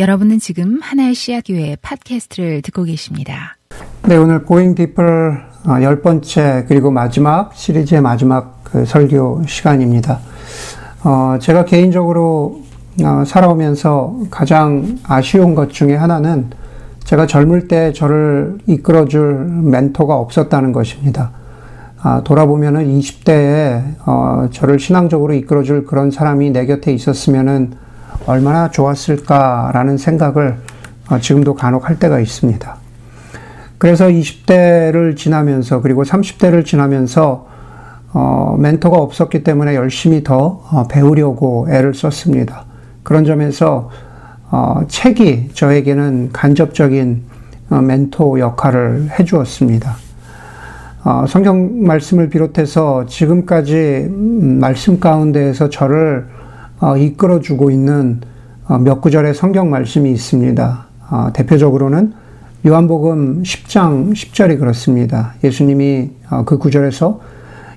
여러분은 지금 하나의 씨앗교회 팟캐스트를 듣고 계십니다. 네, 오늘 고잉 디플 어, 열 번째 그리고 마지막 시리즈의 마지막 그 설교 시간입니다. 어, 제가 개인적으로 어, 살아오면서 가장 아쉬운 것 중에 하나는 제가 젊을 때 저를 이끌어줄 멘토가 없었다는 것입니다. 아, 돌아보면은 20대에 어, 저를 신앙적으로 이끌어줄 그런 사람이 내 곁에 있었으면은 얼마나 좋았을까라는 생각을 어, 지금도 간혹 할 때가 있습니다. 그래서 20대를 지나면서 그리고 30대를 지나면서 어, 멘토가 없었기 때문에 열심히 더 어, 배우려고 애를 썼습니다. 그런 점에서 어, 책이 저에게는 간접적인 어, 멘토 역할을 해주었습니다. 어, 성경 말씀을 비롯해서 지금까지 음, 말씀 가운데에서 저를 어, 이끌어주고 있는 어, 몇 구절의 성경 말씀이 있습니다. 어, 대표적으로는 요한복음 10장 10절이 그렇습니다. 예수님이 어, 그 구절에서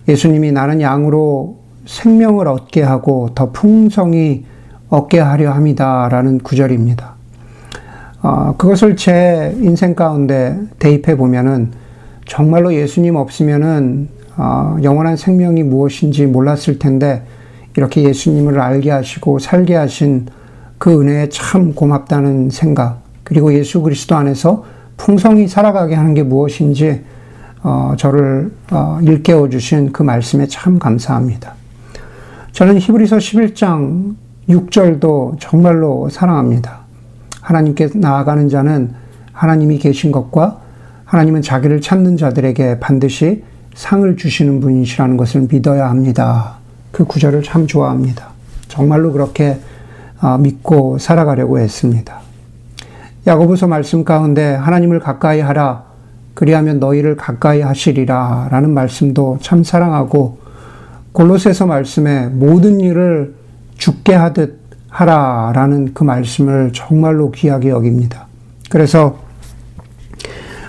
예수님이 나는 양으로 생명을 얻게 하고 더 풍성히 얻게 하려 합니다 라는 구절입니다. 어, 그것을 제 인생 가운데 대입해 보면은 정말로 예수님 없으면은 어, 영원한 생명이 무엇인지 몰랐을 텐데 이렇게 예수님을 알게 하시고 살게 하신 그 은혜에 참 고맙다는 생각 그리고 예수 그리스도 안에서 풍성히 살아가게 하는 게 무엇인지 어, 저를 어, 일깨워 주신 그 말씀에 참 감사합니다. 저는 히브리서 11장 6절도 정말로 사랑합니다. 하나님께 나아가는 자는 하나님이 계신 것과 하나님은 자기를 찾는 자들에게 반드시 상을 주시는 분이시라는 것을 믿어야 합니다. 그 구절을 참 좋아합니다. 정말로 그렇게 어, 믿고 살아가려고 했습니다. 야고보서 말씀 가운데 하나님을 가까이 하라 그리하면 너희를 가까이 하시리라 라는 말씀도 참 사랑하고 골로새서 말씀에 모든 일을 죽게 하듯 하라 라는 그 말씀을 정말로 귀하게 여깁니다. 그래서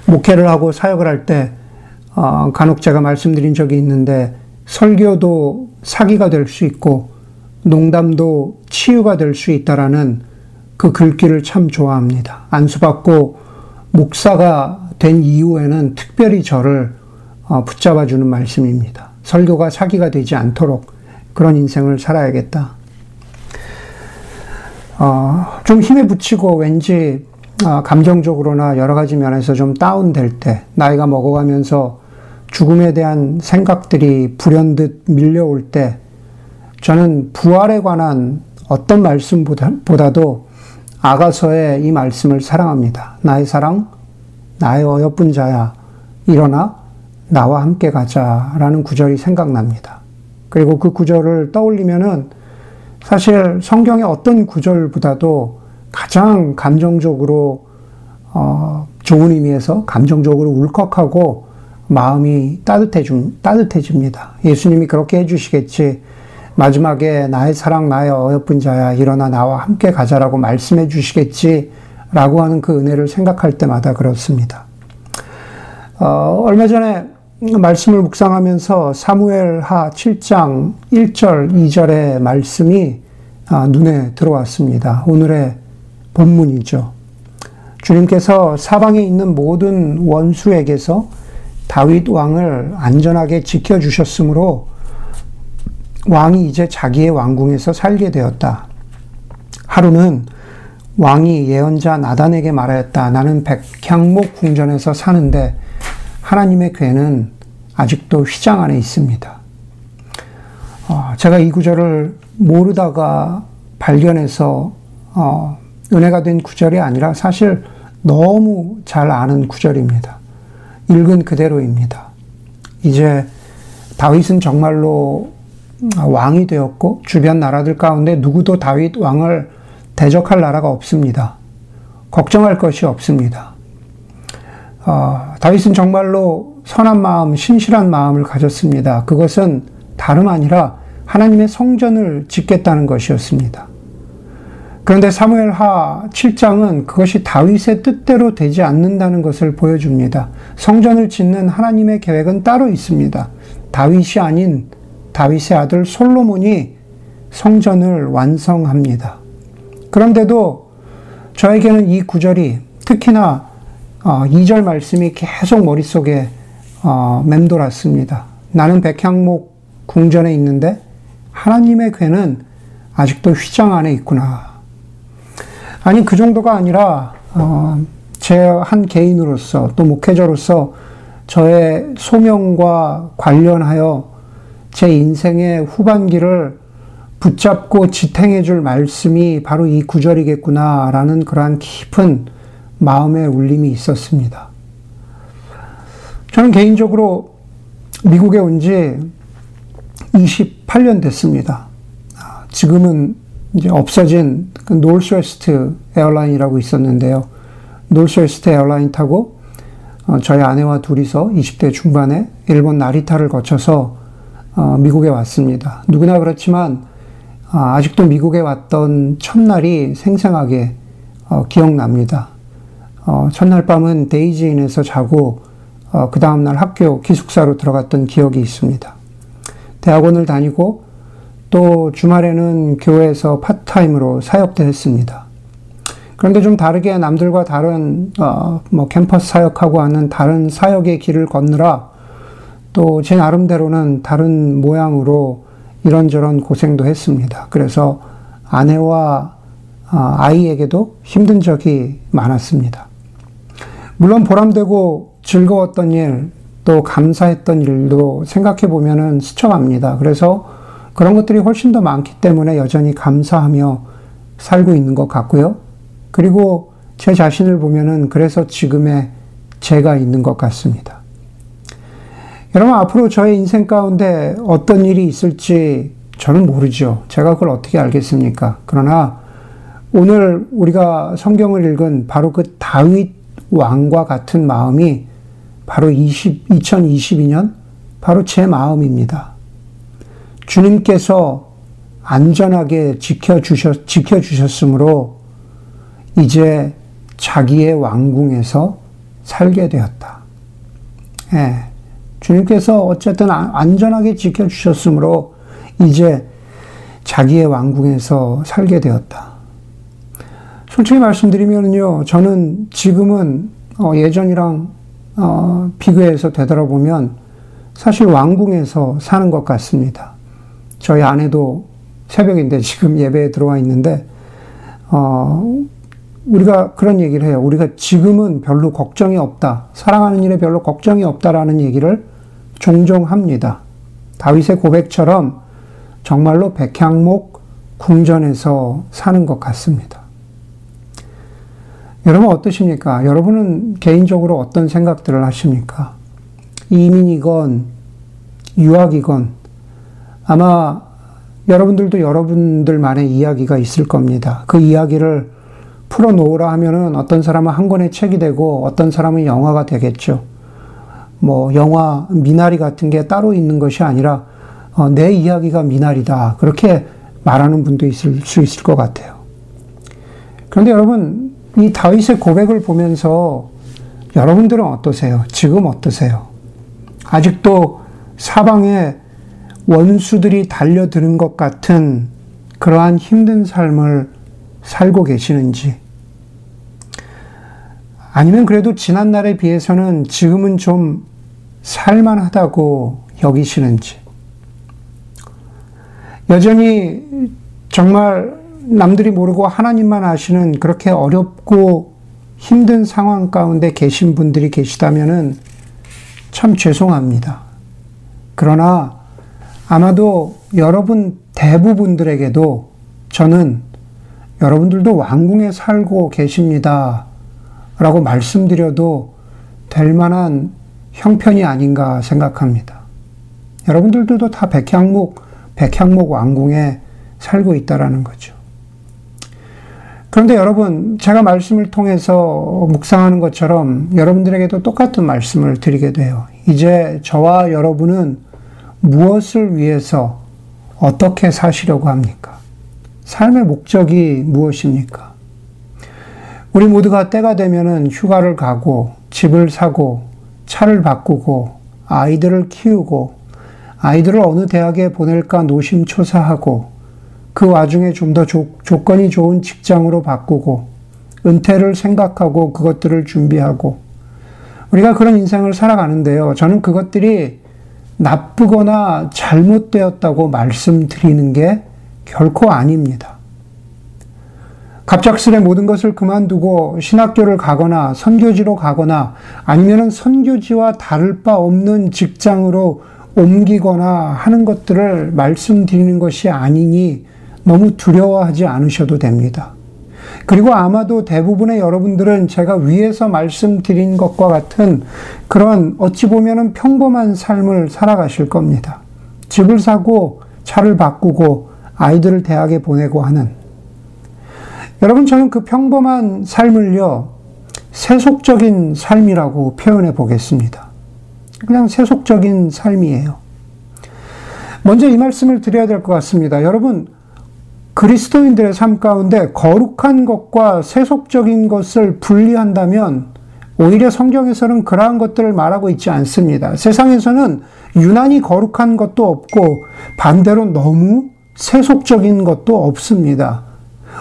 목회를 하고 사역을 할때 어, 간혹 제가 말씀드린 적이 있는데 설교도 사기가 될 수 있고 농담도 치유가 될 수 있다라는 그 글귀를 참 좋아합니다. 안수받고 목사가 된 이후에는 특별히 저를 어, 붙잡아 주는 말씀입니다. 설교가 사기가 되지 않도록 그런 인생을 살아야겠다. 어, 좀 힘에 붙이고 왠지 어, 감정적으로나 여러 가지 면에서 좀 다운될 때, 나이가 먹어가면서 죽음에 대한 생각들이 불현듯 밀려올 때, 저는 부활에 관한 어떤 말씀보다도 아가서의 이 말씀을 사랑합니다. 나의 사랑, 나의 어여쁜 자야, 일어나 나와 함께 가자 라는 구절이 생각납니다. 그리고 그 구절을 떠올리면은 사실 성경의 어떤 구절보다도 가장 감정적으로 어, 좋은 의미에서 감정적으로 울컥하고 마음이 따뜻해짐, 따뜻해집니다. 예수님이 그렇게 해주시겠지. 마지막에 나의 사랑, 나의 어여쁜 자야, 일어나 나와 함께 가자라고 말씀해 주시겠지. 라고 하는 그 은혜를 생각할 때마다 그렇습니다. 어, 얼마 전에 말씀을 묵상하면서 사무엘 하 7장 1절, 2절의 말씀이 아, 눈에 들어왔습니다. 오늘의 본문이죠. 주님께서 사방에 있는 모든 원수에게서 다윗 왕을 안전하게 지켜주셨으므로 왕이 이제 자기의 왕궁에서 살게 되었다. 하루는 왕이 예언자 나단에게 말하였다. 나는 백향목 궁전에서 사는데 하나님의 괴는 아직도 휘장 안에 있습니다. 어, 제가 이 구절을 모르다가 발견해서 어, 은혜가 된 구절이 아니라 사실 너무 잘 아는 구절입니다. 읽은 그대로입니다. 이제 다윗은 정말로 왕이 되었고 주변 나라들 가운데 누구도 다윗 왕을 대적할 나라가 없습니다. 걱정할 것이 없습니다. 어, 다윗은 정말로 선한 마음, 신실한 마음을 가졌습니다. 그것은 다름 아니라 하나님의 성전을 짓겠다는 것이었습니다. 그런데 사무엘 하 7장은 그것이 다윗의 뜻대로 되지 않는다는 것을 보여줍니다. 성전을 짓는 하나님의 계획은 따로 있습니다. 다윗이 아닌 다윗의 아들 솔로몬이 성전을 완성합니다. 그런데도 저에게는 이 구절이 특히나 어, 2절 말씀이 계속 머릿속에 어, 맴돌았습니다. 나는 백향목 궁전에 있는데 하나님의 괴는 아직도 휘장 안에 있구나. 아니 그 정도가 아니라 어, 제 한 개인으로서 또 목회자로서 저의 소명과 관련하여 제 인생의 후반기를 붙잡고 지탱해 줄 말씀이 바로 이 구절이겠구나라는 그러한 깊은 마음의 울림이 있었습니다. 저는 개인적으로 미국에 온 지 28년 됐습니다. 지금은 이제 없어진 그 Northwest Airline이라고 있었는데요. Northwest Airline 타고 어, 저희 아내와 둘이서 20대 중반에 일본 나리타를 거쳐서 어, 미국에 왔습니다. 누구나 그렇지만 아, 아직도 미국에 왔던 첫날이 생생하게 어, 기억납니다. 첫날 밤은 데이지인에서 자고 그 다음날 학교 기숙사로 들어갔던 기억이 있습니다. 대학원을 다니고 또 주말에는 교회에서 파트타임으로 사역도 했습니다. 그런데 좀 다르게 남들과 다른 어, 뭐 캠퍼스 사역하고 하는 다른 사역의 길을 걷느라 또 제 나름대로는 다른 모양으로 이런저런 고생도 했습니다. 그래서 아내와 어, 아이에게도 힘든 적이 많았습니다. 물론 보람되고 즐거웠던 일, 또 감사했던 일도 생각해 보면은 스쳐갑니다. 그래서 그런 것들이 훨씬 더 많기 때문에 여전히 감사하며 살고 있는 것 같고요. 그리고 제 자신을 보면은 그래서 지금의 제가 있는 것 같습니다. 여러분, 앞으로 저의 인생 가운데 어떤 일이 있을지 저는 모르죠. 제가 그걸 어떻게 알겠습니까? 그러나 오늘 우리가 성경을 읽은 바로 그 다윗 왕과 같은 마음이 바로 20, 2022년 바로 제 마음입니다. 주님께서 안전하게 지켜주셨, 지켜주셨으므로 이제 자기의 왕궁에서 살게 되었다. 예. 주님께서 어쨌든 안전하게 지켜주셨으므로 이제 자기의 왕궁에서 살게 되었다. 솔직히 말씀드리면요, 저는 지금은 어, 예전이랑 어, 비교해서 되돌아보면 사실 왕궁에서 사는 것 같습니다. 저희 아내도 새벽인데 지금 예배에 들어와 있는데, 어, 우리가 그런 얘기를 해요. 우리가 지금은 별로 걱정이 없다. 사랑하는 일에 별로 걱정이 없다라는 얘기를 종종 합니다. 다윗의 고백처럼 정말로 백향목 궁전에서 사는 것 같습니다. 여러분 어떠십니까? 여러분은 개인적으로 어떤 생각들을 하십니까? 이민이건 유학이건 아마 여러분들도 여러분들만의 이야기가 있을 겁니다. 그 이야기를 풀어놓으라 하면은 어떤 사람은 한 권의 책이 되고 어떤 사람은 영화가 되겠죠. 뭐 영화 미나리 같은 게 따로 있는 것이 아니라 어, 내 이야기가 미나리다 그렇게 말하는 분도 있을 수 있을 것 같아요. 그런데 여러분 이 다윗의 고백을 보면서 여러분들은 어떠세요? 지금 어떠세요? 아직도 사방에 원수들이 달려드는 것 같은 그러한 힘든 삶을 살고 계시는지, 아니면 그래도 지난날에 비해서는 지금은 좀 살만하다고 여기시는지, 여전히 정말 남들이 모르고 하나님만 아시는 그렇게 어렵고 힘든 상황 가운데 계신 분들이 계시다면은 참 죄송합니다. 그러나 아마도 여러분 대부분들에게도 저는 여러분들도 왕궁에 살고 계십니다. 라고 말씀드려도 될 만한 형편이 아닌가 생각합니다. 여러분들도 다 백향목, 백향목 왕궁에 살고 있다라는 거죠. 그런데 여러분, 제가 말씀을 통해서 묵상하는 것처럼 여러분들에게도 똑같은 말씀을 드리게 돼요. 이제 저와 여러분은 무엇을 위해서 어떻게 사시려고 합니까? 삶의 목적이 무엇입니까? 우리 모두가 때가 되면은 휴가를 가고 집을 사고 차를 바꾸고 아이들을 키우고 아이들을 어느 대학에 보낼까 노심초사하고 그 와중에 좀 더 조건이 좋은 직장으로 바꾸고 은퇴를 생각하고 그것들을 준비하고 우리가 그런 인생을 살아가는데요. 저는 그것들이 나쁘거나 잘못되었다고 말씀드리는 게 결코 아닙니다. 갑작스레 모든 것을 그만두고 신학교를 가거나 선교지로 가거나 아니면 선교지와 다를 바 없는 직장으로 옮기거나 하는 것들을 말씀드리는 것이 아니니 너무 두려워하지 않으셔도 됩니다. 그리고 아마도 대부분의 여러분들은 제가 위에서 말씀드린 것과 같은 그런 어찌 보면은 평범한 삶을 살아가실 겁니다. 집을 사고 차를 바꾸고 아이들을 대학에 보내고 하는 여러분 저는 그 평범한 삶을요 세속적인 삶이라고 표현해 보겠습니다. 그냥 세속적인 삶이에요. 먼저 이 말씀을 드려야 될 것 같습니다. 여러분 그리스도인들의 삶 가운데 거룩한 것과 세속적인 것을 분리한다면 오히려 성경에서는 그러한 것들을 말하고 있지 않습니다. 세상에서는 유난히 거룩한 것도 없고 반대로 너무 세속적인 것도 없습니다.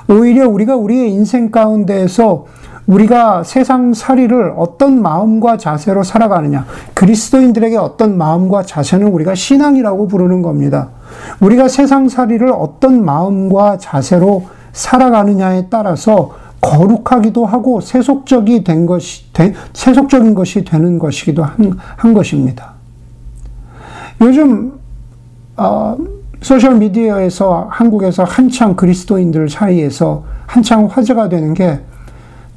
오히려 우리가 우리의 인생 가운데에서 우리가 세상 살이를 어떤 마음과 자세로 살아가느냐, 그리스도인들에게 어떤 마음과 자세는 우리가 신앙이라고 부르는 겁니다. 우리가 세상 살이를 어떤 마음과 자세로 살아가느냐에 따라서 거룩하기도 하고 세속적이 된 것이, 세속적인 것이 되는 것이기도 한, 한 것입니다. 요즘, 어, 소셜미디어에서 한국에서 한창 그리스도인들 사이에서 한창 화제가 되는 게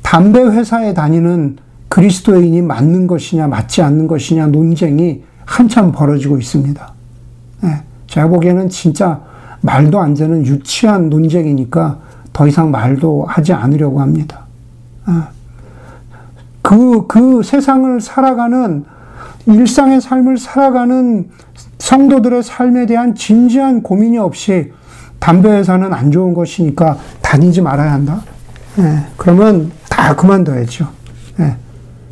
담배 회사에 다니는 그리스도인이 맞는 것이냐, 맞지 않는 것이냐 논쟁이 한참 벌어지고 있습니다. 네, 제가 보기에는 진짜 말도 안 되는 유치한 논쟁이니까 더 이상 말도 하지 않으려고 합니다. 네. 그, 그 세상을 살아가는, 일상의 삶을 살아가는 성도들의 삶에 대한 진지한 고민이 없이 담배 회사는 안 좋은 것이니까 다니지 말아야 한다. 네, 그러면 다 그만둬야죠. 네.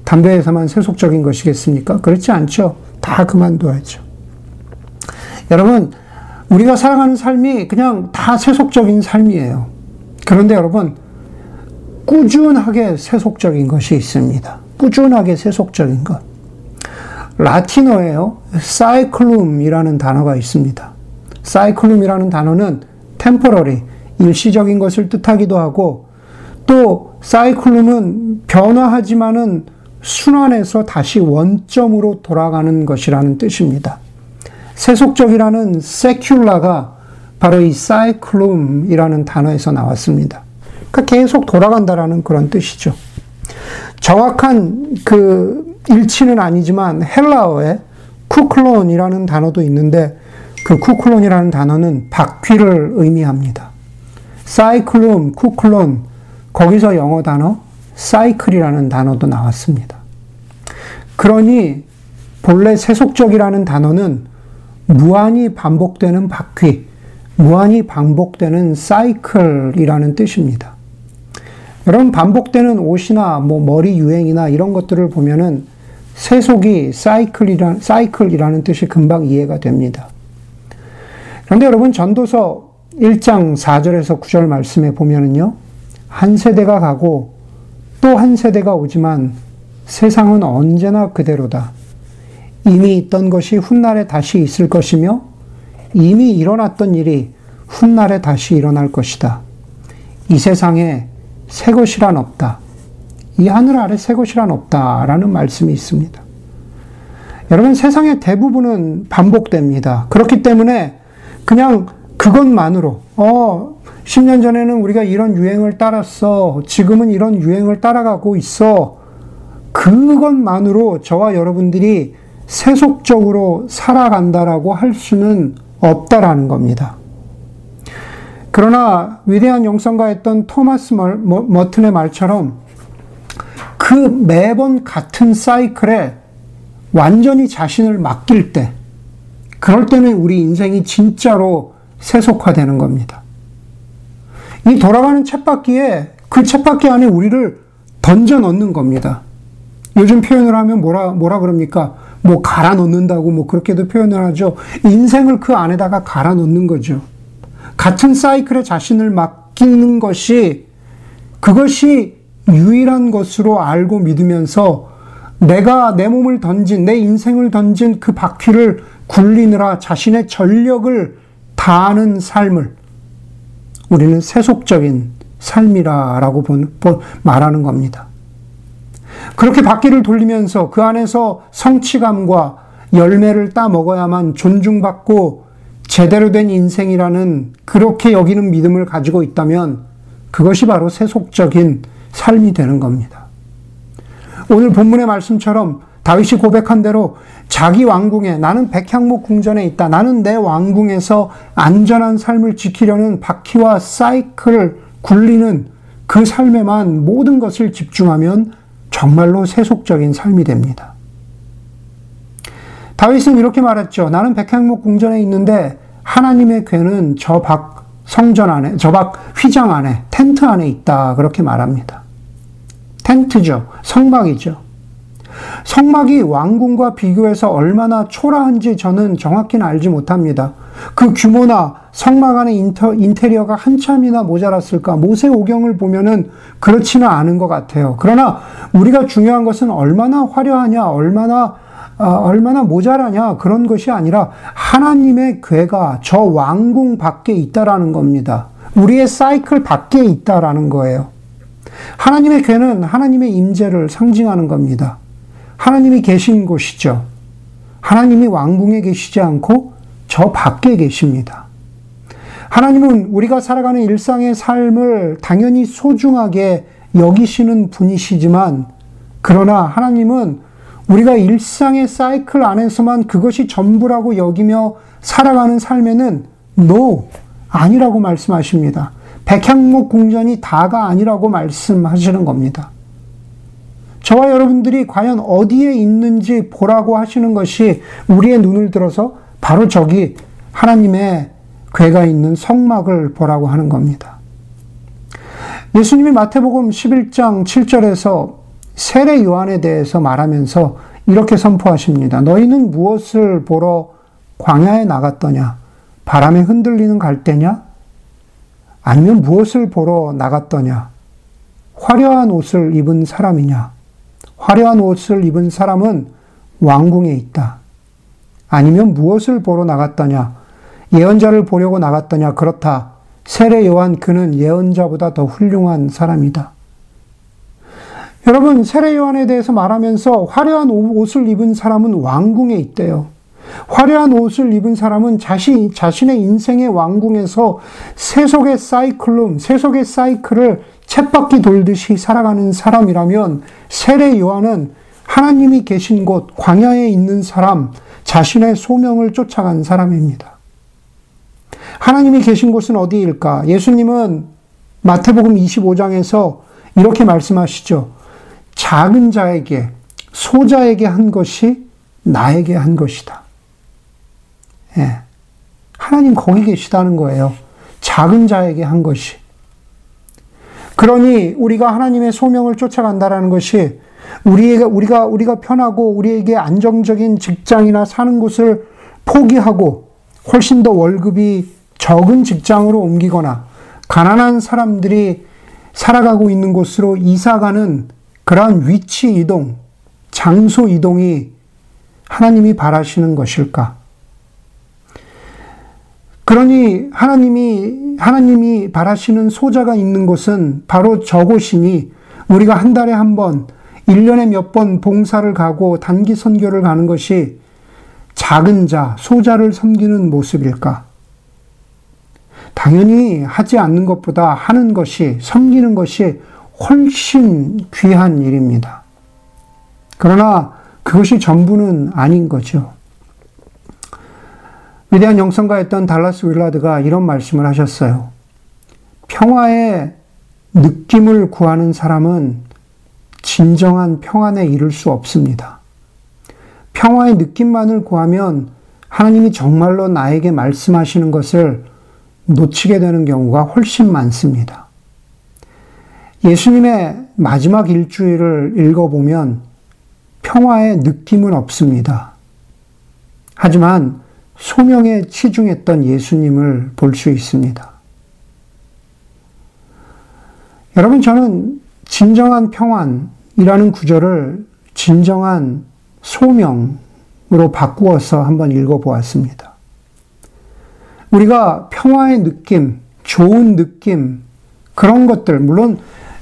담배에서만 세속적인 것이겠습니까? 그렇지 않죠. 다 그만둬야죠. 여러분, 우리가 살아가는 삶이 그냥 다 세속적인 삶이에요. 그런데 여러분, 꾸준하게 세속적인 것이 있습니다. 꾸준하게 세속적인 것. 라틴어에요. 사이클룸이라는 단어가 있습니다. 사이클룸이라는 단어는 템포러리, 일시적인 것을 뜻하기도 하고 또 사이클룸은 변화하지만은 순환해서 다시 원점으로 돌아가는 것이라는 뜻입니다. 세속적이라는 세큘라가 바로 이 사이클룸이라는 단어에서 나왔습니다. 그러니까 계속 돌아간다라는 그런 뜻이죠. 정확한 그 일치는 아니지만 헬라어에 쿠클론이라는 단어도 있는데 그 쿠클론이라는 단어는 바퀴를 의미합니다. 사이클룸, 쿠클론, 거기서 영어 단어 사이클이라는 단어도 나왔습니다. 그러니 본래 세속적이라는 단어는 무한히 반복되는 바퀴, 무한히 반복되는 사이클이라는 뜻입니다. 여러분 반복되는 옷이나 뭐 머리 유행이나 이런 것들을 보면은 세속이 사이클이라, 사이클이라는 뜻이 금방 이해가 됩니다. 그런데 여러분 전도서 1장 4절에서 9절 말씀에 보면은요. 한 세대가 가고 또 한 세대가 오지만 세상은 언제나 그대로다. 이미 있던 것이 훗날에 다시 있을 것이며 이미 일어났던 일이 훗날에 다시 일어날 것이다. 이 세상에 새 것이란 없다. 이 하늘 아래 새 것이란 없다 라는 말씀이 있습니다. 여러분 세상의 대부분은 반복됩니다. 그렇기 때문에 그냥 그것만으로 어 10년 전에는 우리가 이런 유행을 따랐어. 지금은 이런 유행을 따라가고 있어. 그것만으로 저와 여러분들이 세속적으로 살아간다라고 할 수는 없다라는 겁니다. 그러나 위대한 영성가였던 토마스 머튼의 말처럼 그 매번 같은 사이클에 완전히 자신을 맡길 때, 그럴 때는 우리 인생이 진짜로 세속화되는 겁니다. 이 돌아가는 쳇바퀴에 그 쳇바퀴 안에 우리를 던져 넣는 겁니다. 요즘 표현을 하면 뭐라, 뭐라 그럽니까? 뭐 갈아 넣는다고 뭐 그렇게도 표현을 하죠. 인생을 그 안에다가 갈아 넣는 거죠. 같은 사이클에 자신을 맡기는 것이 그것이 유일한 것으로 알고 믿으면서 내가 내 몸을 던진, 내 인생을 던진 그 바퀴를 굴리느라 자신의 전력을 다하는 삶을 우리는 세속적인 삶이라라고 말하는 겁니다. 그렇게 바퀴를 돌리면서 그 안에서 성취감과 열매를 따 먹어야만 존중받고 제대로 된 인생이라는 그렇게 여기는 믿음을 가지고 있다면 그것이 바로 세속적인 삶이 되는 겁니다. 오늘 본문의 말씀처럼 다윗이 고백한 대로 자기 왕궁에 나는 백향목 궁전에 있다. 나는 내 왕궁에서 안전한 삶을 지키려는 바퀴와 사이클을 굴리는 그 삶에만 모든 것을 집중하면 정말로 세속적인 삶이 됩니다. 다윗은 이렇게 말했죠. 나는 백향목 궁전에 있는데 하나님의 괴는 저 밖 성전 안에, 저 밖 휘장 안에, 텐트 안에 있다. 그렇게 말합니다. 텐트죠. 성막이죠. 성막이 왕궁과 비교해서 얼마나 초라한지 저는 정확히는 알지 못합니다. 그 규모나 성막 안의 인터, 인테리어가 한참이나 모자랐을까? 모세 오경을 보면은 그렇지는 않은 것 같아요. 그러나 우리가 중요한 것은 얼마나 화려하냐, 얼마나 어, 얼마나 모자라냐 그런 것이 아니라 하나님의 괴가 저 왕궁 밖에 있다라는 겁니다. 우리의 사이클 밖에 있다라는 거예요. 하나님의 괴는 하나님의 임재를 상징하는 겁니다. 하나님이 계신 곳이죠. 하나님이 왕궁에 계시지 않고 저 밖에 계십니다. 하나님은 우리가 살아가는 일상의 삶을 당연히 소중하게 여기시는 분이시지만, 그러나 하나님은 우리가 일상의 사이클 안에서만 그것이 전부라고 여기며 살아가는 삶에는 no, 아니라고 말씀하십니다. 백향목 궁전이 다가 아니라고 말씀하시는 겁니다. 저와 여러분들이 과연 어디에 있는지 보라고 하시는 것이 우리의 눈을 들어서 바로 저기 하나님의 괴가 있는 성막을 보라고 하는 겁니다. 예수님이 마태복음 11장 7절에서 세례 요한에 대해서 말하면서 이렇게 선포하십니다. 너희는 무엇을 보러 광야에 나갔더냐? 바람에 흔들리는 갈대냐? 아니면 무엇을 보러 나갔더냐? 화려한 옷을 입은 사람이냐? 화려한 옷을 입은 사람은 왕궁에 있다. 아니면 무엇을 보러 나갔더냐? 예언자를 보려고 나갔더냐? 그렇다. 세례 요한 그는 예언자보다 더 훌륭한 사람이다. 여러분, 세례 요한에 대해서 말하면서 화려한 옷을 입은 사람은 왕궁에 있대요. 화려한 옷을 입은 사람은 자신, 자신의 인생의 왕궁에서 세속의 사이클론, 세속의 사이클을 쳇바퀴 돌듯이 살아가는 사람이라면 세례 요한은 하나님이 계신 곳, 광야에 있는 사람, 자신의 소명을 쫓아간 사람입니다. 하나님이 계신 곳은 어디일까? 예수님은 마태복음 25장에서 이렇게 말씀하시죠. 작은 자에게, 소자에게 한 것이 나에게 한 것이다. 예. 하나님 거기 계시다는 거예요. 작은 자에게 한 것이. 그러니 우리가 하나님의 소명을 쫓아간다라는 것이 우리가 우리가 우리가 편하고 우리에게 안정적인 직장이나 사는 곳을 포기하고 훨씬 더 월급이 적은 직장으로 옮기거나 가난한 사람들이 살아가고 있는 곳으로 이사가는 그러한 위치 이동, 장소 이동이 하나님이 바라시는 것일까? 그러니 하나님이 하나님이 바라시는 소자가 있는 곳은 바로 저곳이니 우리가 한 달에 한 번, 1년에 몇 번 봉사를 가고 단기 선교를 가는 것이 작은 자, 소자를 섬기는 모습일까? 당연히 하지 않는 것보다 하는 것이, 섬기는 것이 훨씬 귀한 일입니다. 그러나 그것이 전부는 아닌 거죠. 위대한 영성가였던 달라스 윌라드가 이런 말씀을 하셨어요. 평화의 느낌을 구하는 사람은 진정한 평안에 이를 수 없습니다. 평화의 느낌만을 구하면 하나님이 정말로 나에게 말씀하시는 것을 놓치게 되는 경우가 훨씬 많습니다. 예수님의 마지막 일주일을 읽어보면 평화의 느낌은 없습니다. 하지만 소명에 치중했던 예수님을 볼 수 있습니다. 여러분, 저는 진정한 평안이라는 구절을 진정한 소명으로 바꾸어서 한번 읽어보았습니다. 우리가 평화의 느낌, 좋은 느낌, 그런 것들, 물론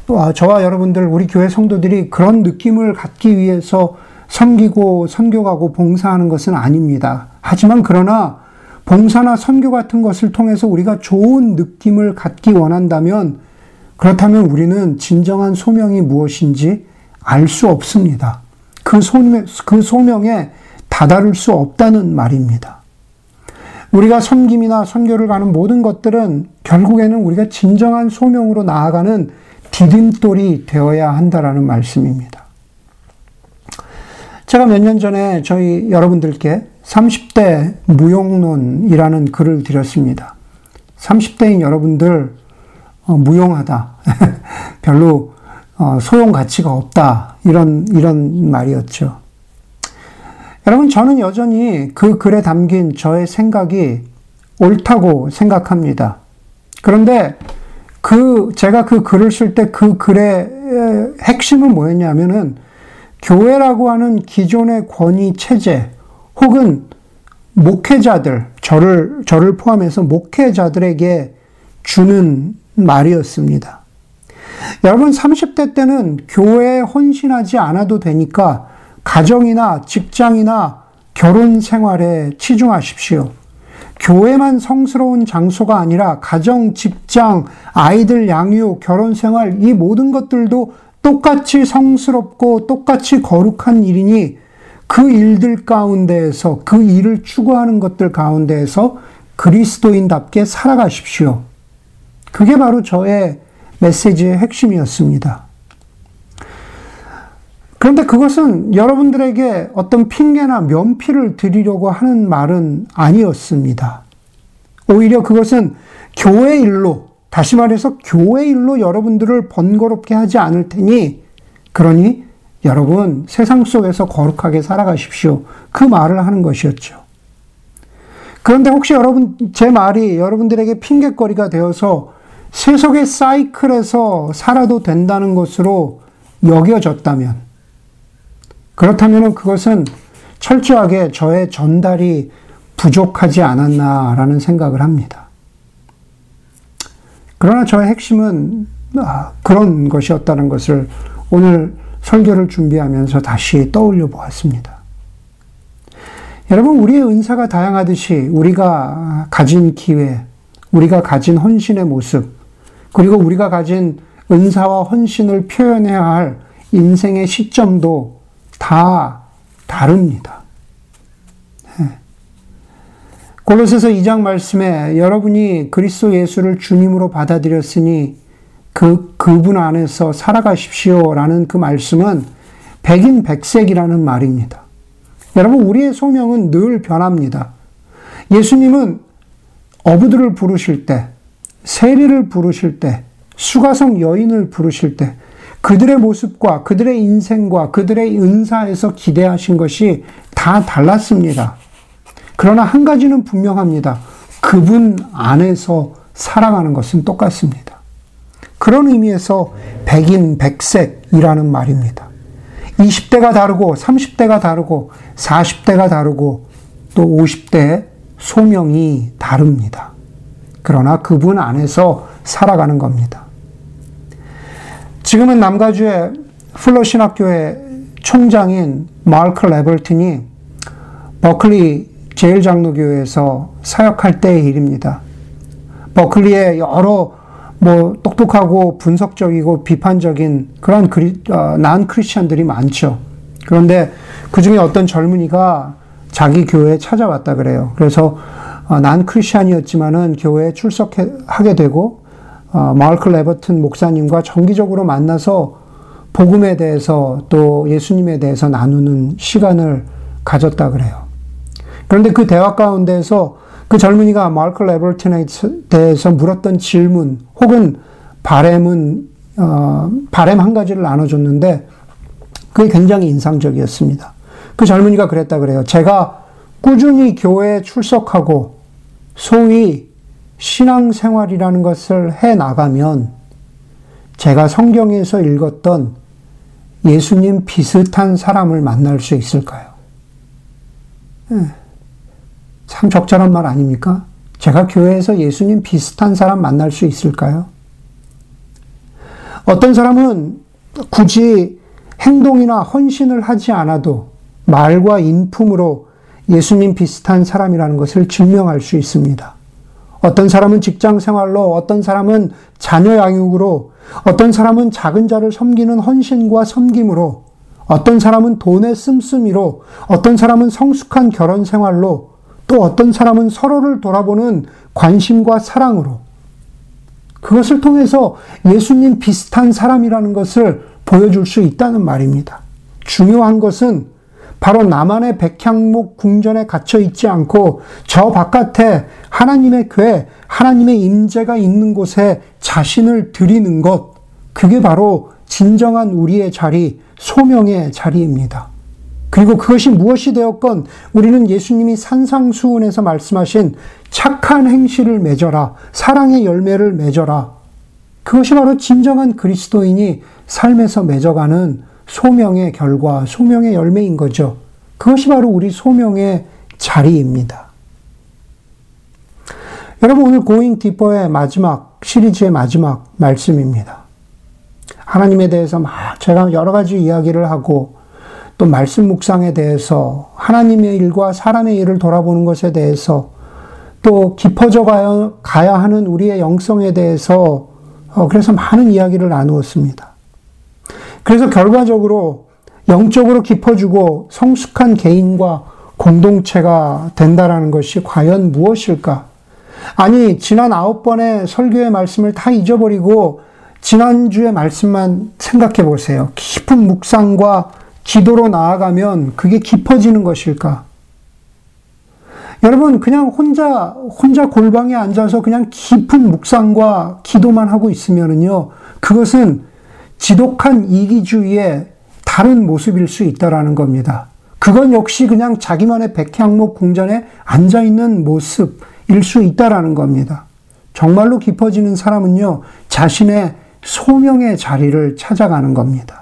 아, 저와 여러분들, 우리 교회 성도들이 그런 느낌을 갖기 위해서 섬기고 선교가고 봉사하는 것은 아닙니다. 하지만 그러나 봉사나 선교 같은 것을 통해서 우리가 좋은 느낌을 갖기 원한다면 그렇다면 우리는 진정한 소명이 무엇인지 알 수 없습니다. 그 소명, 그 소명에 다다를 수 없다는 말입니다. 우리가 섬김이나 선교를 가는 모든 것들은 결국에는 우리가 진정한 소명으로 나아가는 디딤돌이 되어야 한다라는 말씀입니다. 제가 몇 년 전에 저희 여러분들께 30대 무용론이라는 글을 드렸습니다. 30대인 여러분들 어, 무용하다. 별로 어, 소용 가치가 없다. 이런 이런 말이었죠. 여러분 저는 여전히 그 글에 담긴 저의 생각이 옳다고 생각합니다. 그런데 그 제가 그 글을 쓸 때 그 글의 핵심은 뭐였냐면은 교회라고 하는 기존의 권위 체제 혹은 목회자들 저를 저를 포함해서 목회자들에게 주는 말이었습니다. 여러분 30대 때는 교회에 헌신하지 않아도 되니까 가정이나 직장이나 결혼 생활에 치중하십시오. 교회만 성스러운 장소가 아니라 가정, 직장, 아이들 양육, 결혼 생활 이 모든 것들도 똑같이 성스럽고 똑같이 거룩한 일이니 그 일들 가운데에서 그 일을 추구하는 것들 가운데에서 그리스도인답게 살아가십시오. 그게 바로 저의 메시지의 핵심이었습니다. 그런데 그것은 여러분들에게 어떤 핑계나 면피를 드리려고 하는 말은 아니었습니다. 오히려 그것은 교회 일로, 다시 말해서 교회 일로 여러분들을 번거롭게 하지 않을 테니, 그러니 여러분 세상 속에서 거룩하게 살아가십시오. 그 말을 하는 것이었죠. 그런데 혹시 여러분, 제 말이 여러분들에게 핑계거리가 되어서 세속의 사이클에서 살아도 된다는 것으로 여겨졌다면, 그렇다면 그것은 철저하게 저의 전달이 부족하지 않았나라는 생각을 합니다. 그러나 저의 핵심은 아, 그런 것이었다는 것을 오늘 설교를 준비하면서 다시 떠올려 보았습니다. 여러분, 우리의 은사가 다양하듯이 우리가 가진 기회, 우리가 가진 헌신의 모습, 그리고 우리가 가진 은사와 헌신을 표현해야 할 인생의 시점도 다 다릅니다. 네. 골로새서 2장 말씀에 여러분이 그리스도 예수를 주님으로 받아들였으니 그 그분 안에서 살아가십시오라는 그 말씀은 백인 백색이라는 말입니다. 여러분 우리의 소명은 늘 변합니다. 예수님은 어부들을 부르실 때 세리를 부르실 때, 수가성 여인을 부르실 때, 그들의 모습과 그들의 인생과 그들의 은사에서 기대하신 것이 다 달랐습니다. 그러나 한 가지는 분명합니다. 그분 안에서 살아가는 것은 똑같습니다. 그런 의미에서 백인, 백색이라는 말입니다. 20대가 다르고, 30대가 다르고, 40대가 다르고, 또 50대 소명이 다릅니다. 그러나 그분 안에서 살아가는 겁니다. 지금은 남가주의 플러 신학교의 총장인 마크 레벌튼이 버클리 제일장로교회에서 사역할 때의 일입니다. 버클리에 여러 뭐 똑똑하고 분석적이고 비판적인 그런 그리, 어, 난 크리스천들이 많죠. 그런데 그 중에 어떤 젊은이가 자기 교회에 찾아왔다 그래요. 그래서 어, 난 크리스천이었지만은 교회에 출석하게 되고 어, 마크 레버튼 목사님과 정기적으로 만나서 복음에 대해서 또 예수님에 대해서 나누는 시간을 가졌다 그래요. 그런데 그 대화 가운데서 그 젊은이가 마크 레버튼에 대해서 물었던 질문 혹은 바램은 어, 바램 한 가지를 나눠줬는데 그게 굉장히 인상적이었습니다. 그 젊은이가 그랬다 그래요. 제가 꾸준히 교회에 출석하고 소위 신앙생활이라는 것을 해 나가면 제가 성경에서 읽었던 예수님 비슷한 사람을 만날 수 있을까요? 예. 참 적절한 말 아닙니까? 제가 교회에서 예수님 비슷한 사람 만날 수 있을까요? 어떤 사람은 굳이 행동이나 헌신을 하지 않아도 말과 인품으로 예수님 비슷한 사람이라는 것을 증명할 수 있습니다. 어떤 사람은 직장 생활로, 어떤 사람은 자녀 양육으로, 어떤 사람은 작은 자를 섬기는 헌신과 섬김으로, 어떤 사람은 돈의 씀씀이로, 어떤 사람은 성숙한 결혼 생활로, 또 어떤 사람은 서로를 돌아보는 관심과 사랑으로, 그것을 통해서 예수님 비슷한 사람이라는 것을 보여줄 수 있다는 말입니다. 중요한 것은 바로 나만의 백향목 궁전에 갇혀 있지 않고 저 바깥에 하나님의 교회, 하나님의 임재가 있는 곳에 자신을 드리는 것, 그게 바로 진정한 우리의 자리, 소명의 자리입니다. 그리고 그것이 무엇이 되었건 우리는 예수님이 산상수훈에서 말씀하신 착한 행실을 맺어라, 사랑의 열매를 맺어라. 그것이 바로 진정한 그리스도인이 삶에서 맺어가는 소명의 결과, 소명의 열매인 거죠. 그것이 바로 우리 소명의 자리입니다. 여러분, 오늘 고잉 디퍼의 마지막, 시리즈의 마지막 말씀입니다. 하나님에 대해서 막 제가 여러 가지 이야기를 하고, 또 말씀 묵상에 대해서, 하나님의 일과 사람의 일을 돌아보는 것에 대해서, 또 깊어져 가야 하는 우리의 영성에 대해서, 어, 그래서 많은 이야기를 나누었습니다. 그래서 결과적으로 영적으로 깊어지고 성숙한 개인과 공동체가 된다라는 것이 과연 무엇일까? 아니, 지난 아홉 번의 설교의 말씀을 다 잊어버리고 지난주의 말씀만 생각해 보세요. 깊은 묵상과 기도로 나아가면 그게 깊어지는 것일까? 여러분, 그냥 혼자, 혼자 골방에 앉아서 그냥 깊은 묵상과 기도만 하고 있으면은요, 그것은 지독한 이기주의의 다른 모습일 수 있다라는 겁니다. 그건 역시 그냥 자기만의 백향목 궁전에 앉아 있는 모습일 수 있다라는 겁니다. 정말로 깊어지는 사람은요, 자신의 소명의 자리를 찾아가는 겁니다.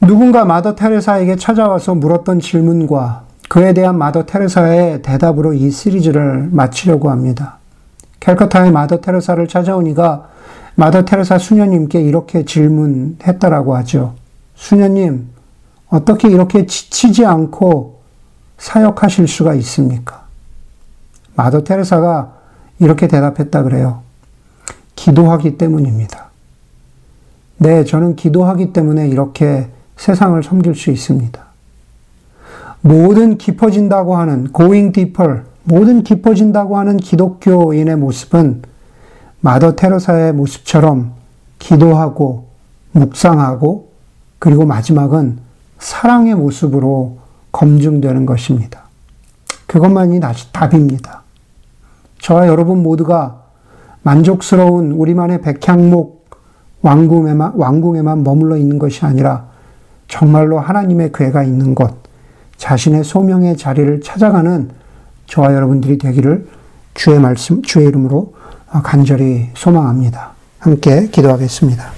누군가 마더 테레사에게 찾아와서 물었던 질문과 그에 대한 마더 테레사의 대답으로 이 시리즈를 마치려고 합니다. 캘커타의 마더 테레사를 찾아온 이가 마더 테레사 수녀님께 이렇게 질문했다라고 하죠. 수녀님, 어떻게 이렇게 지치지 않고 사역하실 수가 있습니까? 마더 테레사가 이렇게 대답했다 그래요. 기도하기 때문입니다. 네, 저는 기도하기 때문에 이렇게 세상을 섬길 수 있습니다. 모든 깊어진다고 하는 going deeper, 모든 깊어진다고 하는 기독교인의 모습은 마더 테레사의 모습처럼 기도하고 묵상하고 그리고 마지막은 사랑의 모습으로 검증되는 것입니다. 그것만이 답입니다. 저와 여러분 모두가 만족스러운 우리만의 백향목 왕궁에만, 왕궁에만 머물러 있는 것이 아니라 정말로 하나님의 괴가 있는 곳, 자신의 소명의 자리를 찾아가는 저와 여러분들이 되기를 주의 말씀, 주의 이름으로 간절히 소망합니다. 함께 기도하겠습니다.